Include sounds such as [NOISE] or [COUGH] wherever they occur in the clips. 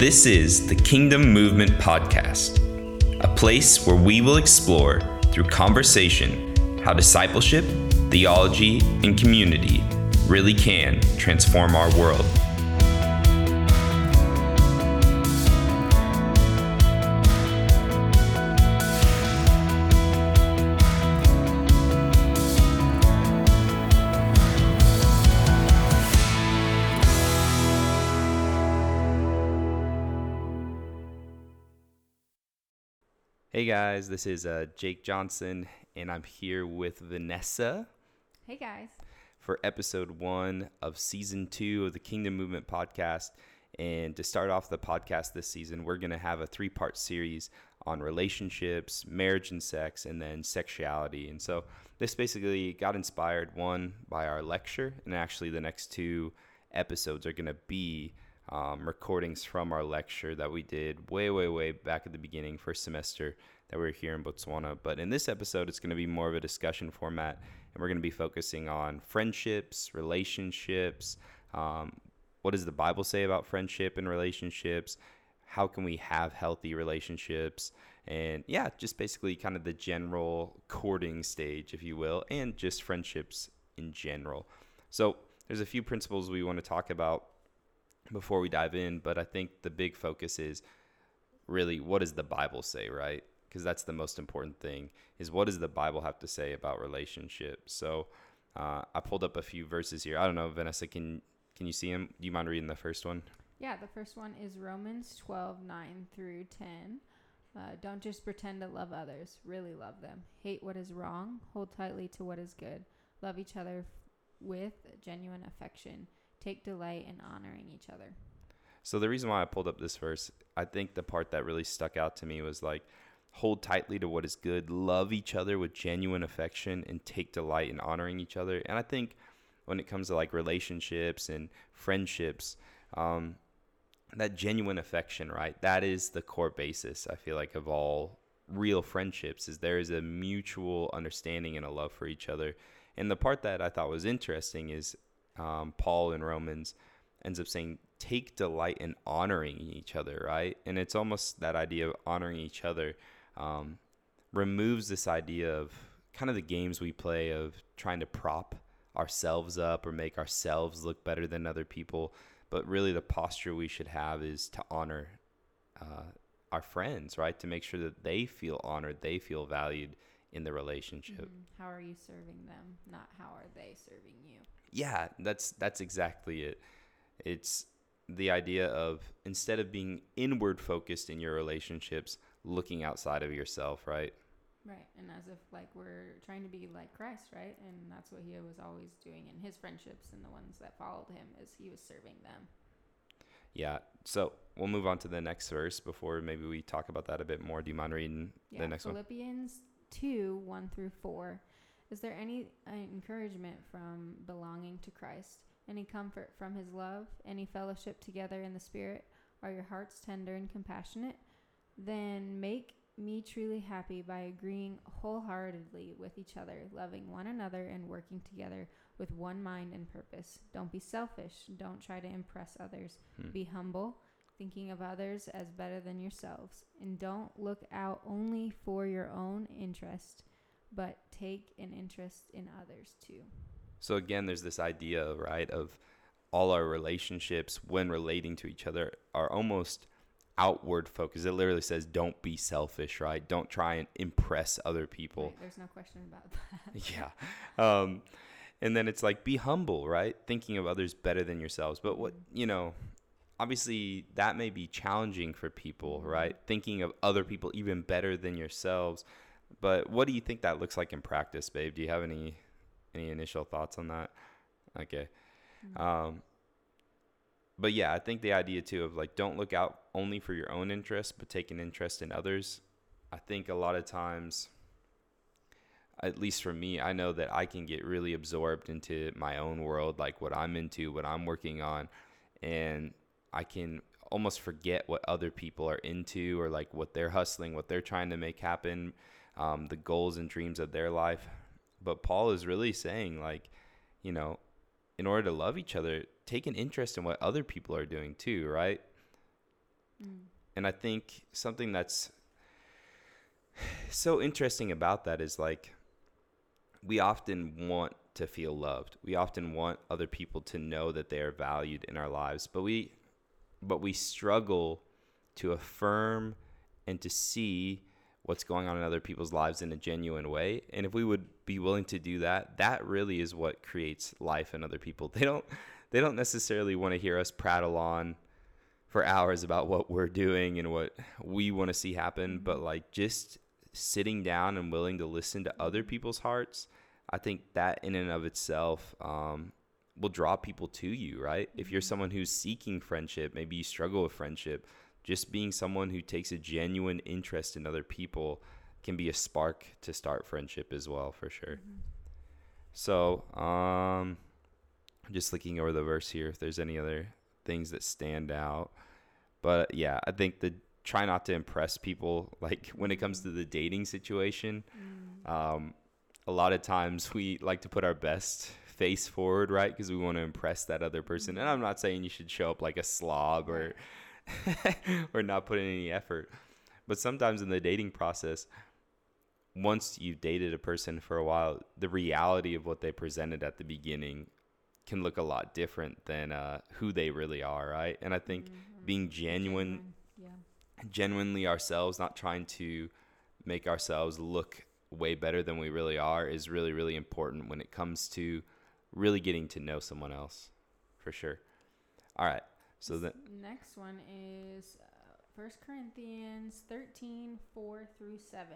This is the Kingdom Movement Podcast, a place where we will explore through conversation how discipleship, theology, and community really can transform our world. Hey guys, this is uh, Jake Johnson, and I'm here with Vanessa Hey guys. for episode one of season two of the Kingdom Movement podcast. And to start off the podcast this season, we're going to have a three part series on relationships, marriage and sex, and then sexuality. And so this basically got inspired, one, by our lecture, and actually the next two episodes are going to be um, recordings from our lecture that we did way, way, way back at the beginning, first semester that we were here in Botswana. But in this episode, it's going to be more of a discussion format, and we're going to be focusing on friendships, relationships. Um, what does the Bible say about friendship and relationships? How can we have healthy relationships? And yeah, just basically kind of the general courting stage, if you will, and just friendships in general. So there's a few principles we want to talk about before we dive in, but I think the big focus is really what does the Bible say, right? Because that's the most important thing is what does the Bible have to say about relationships? So uh, I pulled up a few verses here. I don't know, Vanessa, can can you see them? Do you mind reading the first one? Yeah, the first one is Romans 12, 9 through 10. Uh, don't just pretend to love others, really love them. Hate what is wrong, hold tightly to what is good. Love each other with genuine affection. Take delight in honoring each other. So the reason why I pulled up this verse, I think the part that really stuck out to me was like hold tightly to what is good, love each other with genuine affection and take delight in honoring each other. And I think when it comes to like relationships and friendships, um, that genuine affection, right? That is the core basis, I feel like, of all real friendships is there is a mutual understanding and a love for each other. And the part that I thought was interesting is um, Paul in Romans ends up saying, take delight in honoring each other, right? And it's almost that idea of honoring each other um, removes this idea of kind of the games we play of trying to prop ourselves up or make ourselves look better than other people. But really, the posture we should have is to honor uh, our friends, right? To make sure that they feel honored, they feel valued in the relationship. Mhm. How are you serving them, not how are they serving you? Yeah, that's that's exactly it. It's the idea of instead of being inward focused in your relationships, looking outside of yourself, right? Right. And as if like we're trying to be like Christ, right? And that's what he was always doing in his friendships and the ones that followed him as he was serving them. Yeah. So we'll move on to the next verse before maybe we talk about that a bit more. Do you mind reading Yeah, the next one? Philippians 2 1 through 4. Is there any uh, encouragement from belonging to Christ? Any comfort from his love? Any fellowship together in the Spirit? Are your hearts tender and compassionate? Then make me truly happy by agreeing wholeheartedly with each other, loving one another, and working together with one mind and purpose. Don't be selfish. Don't try to impress others. Hmm. Be humble, thinking of others as better than yourselves. And don't look out only for your own interest, but take an interest in others too. So again, there's this idea, right, of all our relationships when relating to each other are almost outward focused. It literally says, "Don't be selfish," right? Don't try and impress other people. Right, there's no question about [LAUGHS] that. [LAUGHS] yeah. Um, and then it's like be humble, right? Thinking of others better than yourselves. But what you know, obviously that may be challenging for people, right? Thinking of other people even better than yourselves. But what do you think that looks like in practice, babe? Do you have any any initial thoughts on that? Okay. Um, but yeah, I think the idea too of like don't look out only for your own interest, but take an interest in others. I think a lot of times, at least for me, I know that I can get really absorbed into my own world, like what I'm into, what I'm working on, and I can almost forget what other people are into or like what they're hustling, what they're trying to make happen, um, the goals and dreams of their life. But Paul is really saying, like, you know, in order to love each other, take an interest in what other people are doing too, right? Mm. And I think something that's so interesting about that is like we often want to feel loved. We often want other people to know that they are valued in our lives, but we but we struggle to affirm and to see what's going on in other people's lives in a genuine way. And if we would be willing to do that, that really is what creates life in other people. [LAUGHS] They don't they don't necessarily want to hear us prattle on for hours about what we're doing and what we want to see happen, but like just sitting down and willing to listen to other people's hearts, I think that in and of itself um, will draw people to you, right? If you're someone who's seeking friendship, maybe you struggle with friendship, just being someone who takes a genuine interest in other people can be a spark to start friendship as well, for sure. Mm-hmm. So, um, just looking over the verse here, if there's any other things that stand out. But yeah, I think the try not to impress people, [LAUGHS] like when it comes to the dating situation, Mm. um, a lot of times we like to put our best face forward, right? Because we want to impress that other person. And I'm not saying you should show up like a slob or [LAUGHS] or not put in any effort. But sometimes in the dating process, once you've dated a person for a while, the reality of what they presented at the beginning can look a lot different than uh, who they really are, right? And I think Mhm. being genuine Yeah. genuinely ourselves, not trying to make ourselves look way better than we really are, is really, really important when it comes to really getting to know someone else, for sure. All right. So This then, next one is uh, First Corinthians 13, 4 through 7.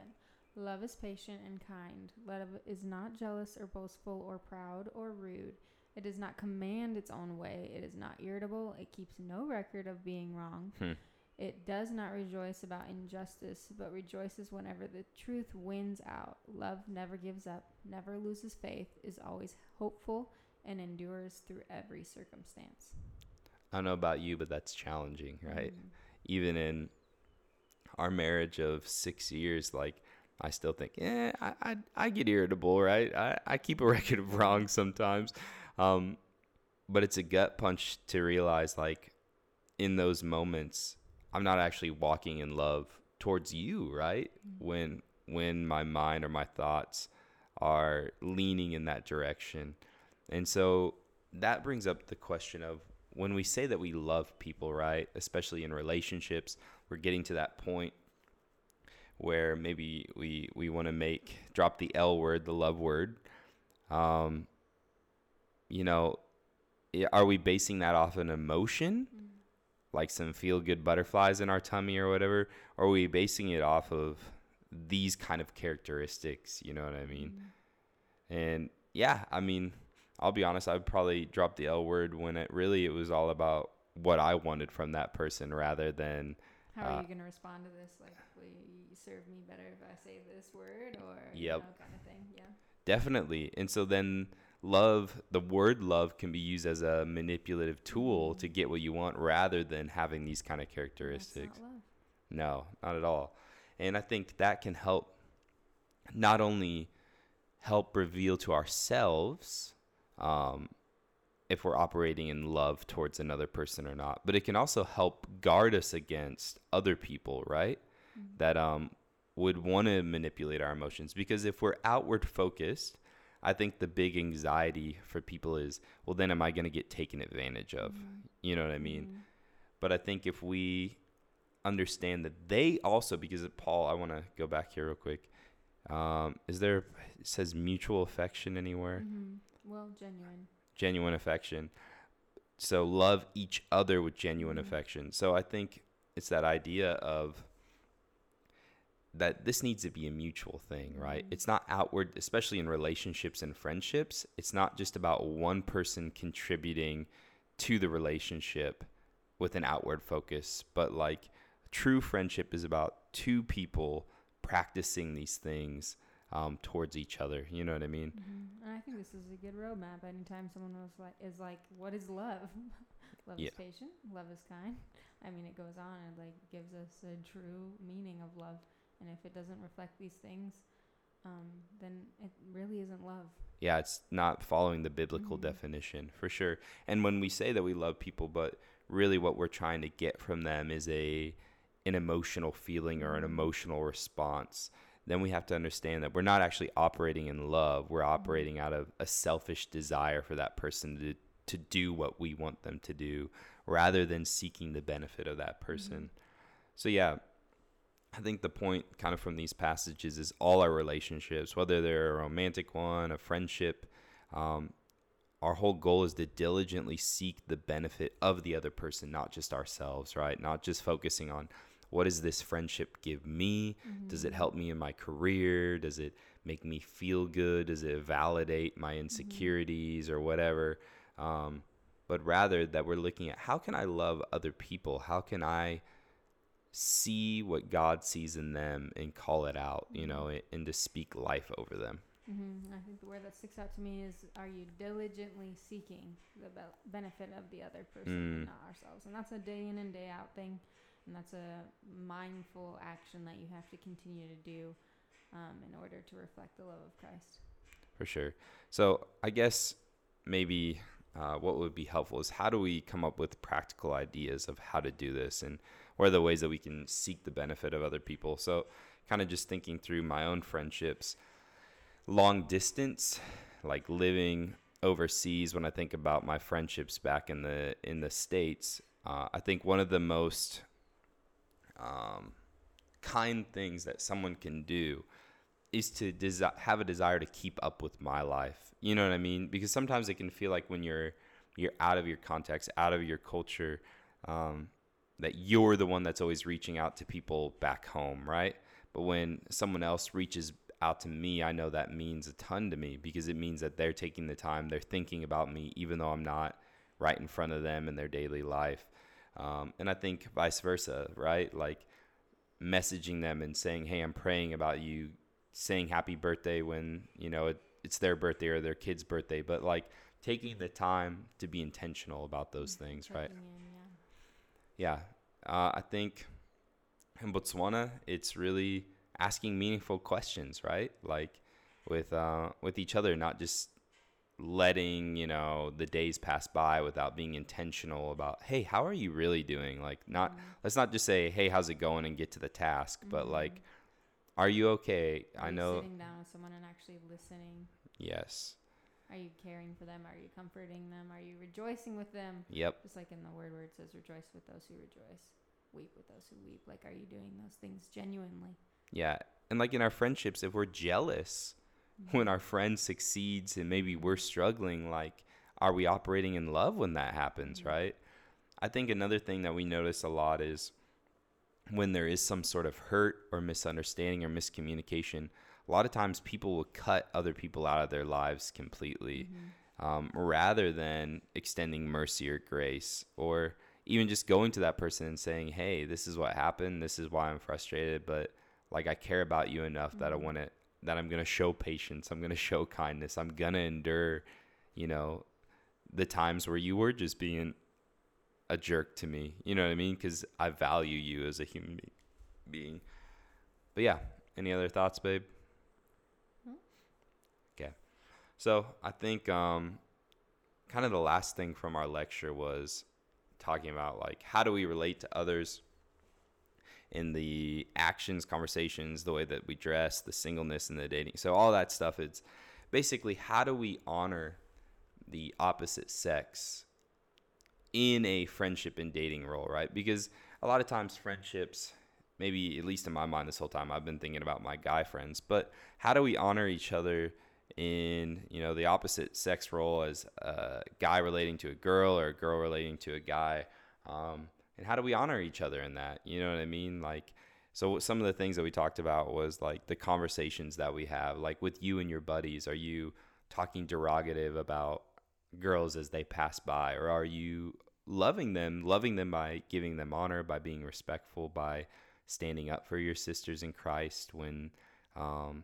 Love is patient and kind. Love is not jealous or boastful or proud or rude. It does not command its own way. It is not irritable. It keeps no record of being wrong. Hmm. It does not rejoice about injustice, but rejoices whenever the truth wins out. Love never gives up, never loses faith, is always hopeful, and endures through every circumstance. I don't know about you, but that's challenging, right? Mm. Even in our marriage of six years, like, I still think, yeah, I, I, I get irritable, right? I, I keep a [LAUGHS] record of wrong sometimes. Um, but it's a gut punch to realize, like, in those moments, I'm not actually walking in love towards you, right? When when my mind or my thoughts are leaning in that direction. And so that brings up the question of when we say that we love people, right? Especially in relationships, we're getting to that point where maybe we we want to make drop the L word, the love word. Um, you know, are we basing that off an emotion? Mm. like some feel good butterflies in our tummy or whatever? Or are we basing it off of these kind of characteristics? You know what I mean? Mm. And yeah, I mean, I'll be honest, I probably drop the L word when it really it was all about what I wanted from that person rather than How are Uh, you going to respond to this? Like, will you serve me better if I say this word or, you Yep. know, kind of thing? Yeah. definitely. And so then love, the word love can be used as a manipulative tool to get what you want rather than having these kind of characteristics. not. No, not at all. And I think that can help not only help reveal to ourselves um, if we're operating in love towards another person or not, but it can also help guard us against other people, right? Mm. That um, would want to manipulate our emotions. Because if we're outward focused, I think the big anxiety for people is, well, then am I going to get taken advantage of? Mhm. You know what I mean? Mhm. But I think if we understand that they also, because Paul, I want to go back here real quick. Um, is there, it says mutual affection anywhere? Mhm. Well, genuine. Genuine affection. So love each other with genuine Mhm. affection. So I think it's that idea of that this needs to be a mutual thing, right? Mhm. It's not outward, especially in relationships and friendships. It's not just about one person contributing to the relationship with an outward focus, but like true friendship is about two people practicing these things um, towards each other. You know what I mean? Mhm. And I think this is a good roadmap. Anytime someone was like, is like, what is love? [LAUGHS] love Yeah. is patient. Love is kind. I mean, it goes on and like gives us a true meaning of love. And if it doesn't reflect these things, um, then it really isn't love. Yeah, it's not following the biblical Mhm. definition for sure. And when we say that we love people, but really what we're trying to get from them is a an emotional feeling or an Mhm. emotional response, then we have to understand that we're not actually operating in love. We're operating out of a selfish desire for that person to to do what we want them to do rather than seeking the benefit of that person. So yeah, I think the point kind of from these passages is all our relationships, whether they're a romantic one, a friendship, um, our whole goal is to diligently seek the benefit of the other person, not just ourselves, right? Not just focusing on what does this friendship give me? Does it Mhm. help me in my career? Does it make me feel good? Does it validate my insecurities or whatever? Um, but rather that we're looking at how can I love other people? How can I see what God sees in them and call it out, you know, and, and to speak life over them? hmm I think the word that sticks out to me is are you diligently seeking the be- benefit of the other person Mm. and not ourselves? And that's a day in and day out thing. And that's a mindful action that you have to continue to do um, in order to reflect the love of Christ. For sure. So I guess maybe uh, what would be helpful is how do we come up with practical ideas of how to do this and what are the ways that we can seek the benefit of other people? So kind of just thinking through my own friendships, long distance, like living overseas. When I think about my friendships back in the in the states, uh, I think one of the most um, kind things that someone can do is to desi- have a desire to keep up with my life. You know what I mean? Because sometimes it can feel like when you're you're out of your context, out of your culture, um, that you're the one that's always reaching out to people back home, right? But when someone else reaches out to me, I know that means a ton to me because it means that they're taking the time, they're thinking about me, even though I'm not right in front of them in their daily life. Um, and I think vice versa, right? Like messaging them and saying, "Hey, I'm praying about you," saying happy birthday when you know it, it's their birthday or their kid's birthday, but like taking the time to be intentional about those things, right? In, yeah. Yeah, uh, I think in Botswana, it's really asking meaningful questions, right? Like with uh, with each other, not just letting you know the days pass by without being intentional about, hey, how are you really doing? Like, not Mhm. let's not just say, hey, how's it going, and get to the task, but Mhm. like, are you okay? Are I you know, sitting down with someone and actually listening. yes, Are you caring for them? Are you comforting them? Are you rejoicing with them? yep, Just like in the word where it says, rejoice with those who rejoice, weep with those who weep. Like, are you doing those things genuinely? yeah, and like in our friendships, if we're jealous when our friend succeeds and maybe we're struggling like are we operating in love when that happens Mhm. right i think another thing that we notice a lot is when there is some sort of hurt or misunderstanding or miscommunication a lot of times people will cut other people out of their lives completely Mhm. um, rather than extending mercy or grace or even just going to that person and saying hey this is what happened this is why i'm frustrated but like i care about you enough that i Mhm. want to that i'm going to show patience i'm going to show kindness i'm going to endure you know the times where you were just being a jerk to me you know what i mean? Because i value you as a human be- being. But yeah any other thoughts babe? Hmm? okay. So i think um kind of the last thing from our lecture was talking about like how do we relate to others in the actions conversations the way that we dress the singleness and the dating. So all that stuff it's basically how do we honor the opposite sex in a friendship and dating role right? Because a lot of times friendships maybe at least in my mind this whole time i've been thinking about my guy friends but how do we honor each other in you know the opposite sex role as a guy relating to a girl or a girl relating to a guy? Um, and how do we honor each other in that? You know what i mean? Like so some of the things that we talked about was like the conversations that we have like with you and your buddies. Are you talking derogative about girls as they pass by? Or are you loving them loving them by giving them honor by being respectful by standing up for your sisters in christ when um,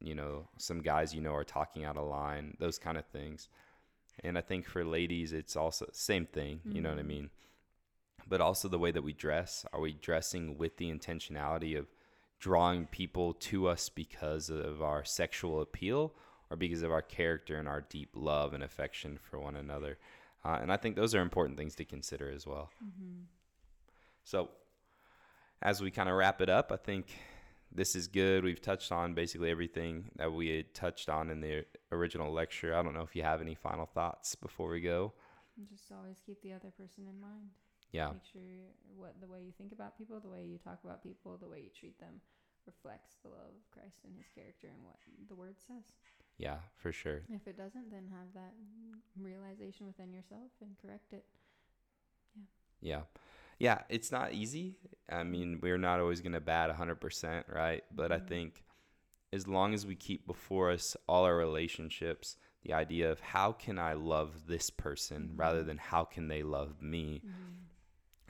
you know some guys you know are talking out of line those kind of things. And i think for ladies it's also same thing you know what i Mhm. mean but also the way that we dress are we dressing with the intentionality of drawing people to us because of our sexual appeal or because of our character and our deep love and affection for one another. Uh, and I think those are important things to consider as well. Mm-hmm. So, as we kind of wrap it up, I think this is good. We've touched on basically everything that we had touched on in the original lecture. I don't know if you have any final thoughts before we go. Just always keep the other person in mind. Yeah. Make sure what the way you think about people, the way you talk about people, the way you treat them reflects the love of Christ and his character and what the word says. Yeah, for sure. If it doesn't, then have that realization within yourself and correct it. Yeah. Yeah, yeah it's not easy. I mean, we're not always going to bat 100%, right? But I Mhm. think as long as we keep before us all our relationships, the idea of how can I love this person rather Mhm. than how can they love me, Mm-hmm.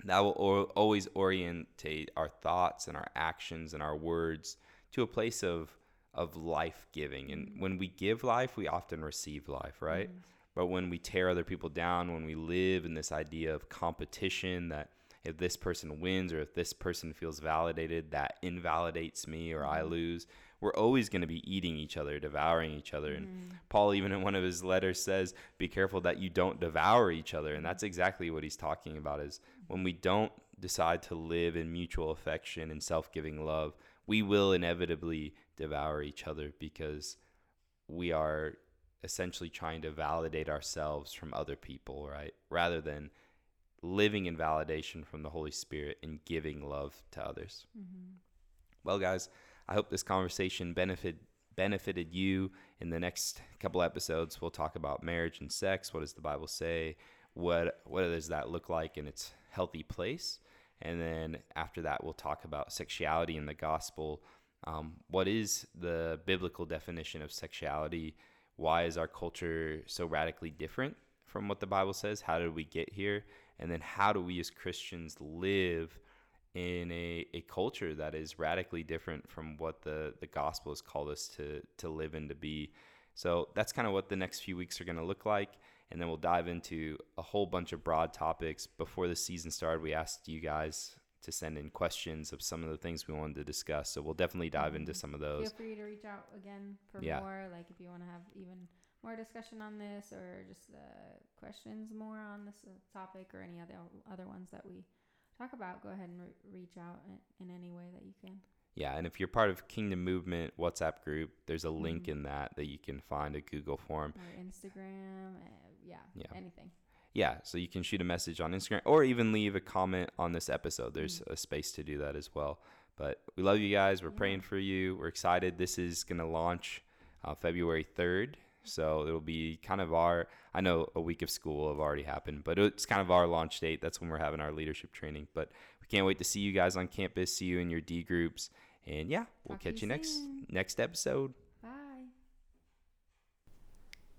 That will or- always orientate our thoughts and our actions and our words to a place of of life giving. And when we give life, we often receive life, right? Mhm. But when we tear other people down, when we live in this idea of competition that if this person wins or if this person feels validated, that invalidates me or I Mhm. lose, we're always going to be eating each other, devouring each other. And Mhm. Paul, even in one of his letters, says, Be careful that you don't devour each other. And that's exactly what he's talking about is when we don't decide to live in mutual affection and self giving love, we will inevitably devour each other because we are essentially trying to validate ourselves from other people, right? Rather than living in validation from the Holy Spirit and giving love to others. Mhm. Well, guys, I hope this conversation benefit benefited you. In the next couple episodes, we'll talk about marriage and sex. What does the Bible say? What what does that look like in its healthy place? And then after that, we'll talk about sexuality in the gospel. Um, what is the biblical definition of sexuality? Why is our culture so radically different from what the Bible says? How did we get here? And then how do we as Christians live in a, a culture that is radically different from what the, the gospel has called us to, to live and to be. So that's kind of what the next few weeks are going to look like. And then we'll dive into a whole bunch of broad topics. Before the season started, we asked you guys to send in questions of some of the things we wanted to discuss. So we'll definitely dive into Mhm. some of those. Feel free to reach out again for Yeah. more. Like if you want to have even more discussion on this or just uh, questions more on this topic or any other other ones that we talk about, go ahead and re- reach out in, in any way that you can. Yeah, and if you're part of Kingdom Movement WhatsApp group, there's a link Mhm. in that that you can find a Google form. Or Instagram, uh, yeah, Yeah. anything. Yeah, so you can shoot a message on Instagram or even leave a comment on this episode. There's Mm. a space to do that as well. But we love you guys. We're Yeah. praying for you. We're excited. This is going to launch uh, February 3rd. So it'll be kind of our, I know a week of school will have already happened, but it's kind of our launch date. That's when we're having our leadership training. But we can't wait to see you guys on campus, see you in your D groups. And yeah, we'll Talk catch you you next next episode. Bye.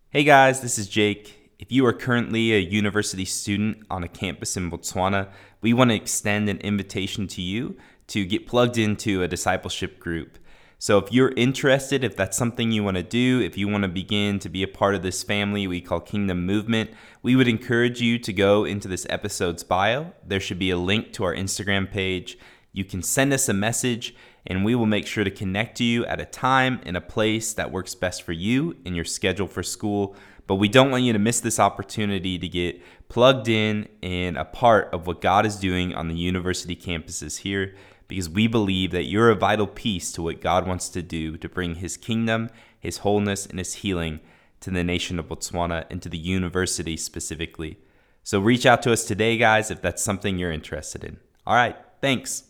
Hey guys, this is Jake. If you are currently a university student on a campus in Botswana, we want to extend an invitation to you to get plugged into a discipleship group. So if you're interested, if that's something you want to do, if you want to begin to be a part of this family we call Kingdom Movement, we would encourage you to go into this episode's bio. There should be a link to our Instagram page. You can send us a message and we will make sure to connect to you at a time and a place that works best for you and your schedule for school. But we don't want you to miss this opportunity to get plugged in and a part of what God is doing on the university campuses here because we believe that you're a vital piece to what God wants to do to bring His kingdom, His wholeness, and His healing to the nation of Botswana and to the university specifically. So reach out to us today, guys, if that's something you're interested in. All right, thanks.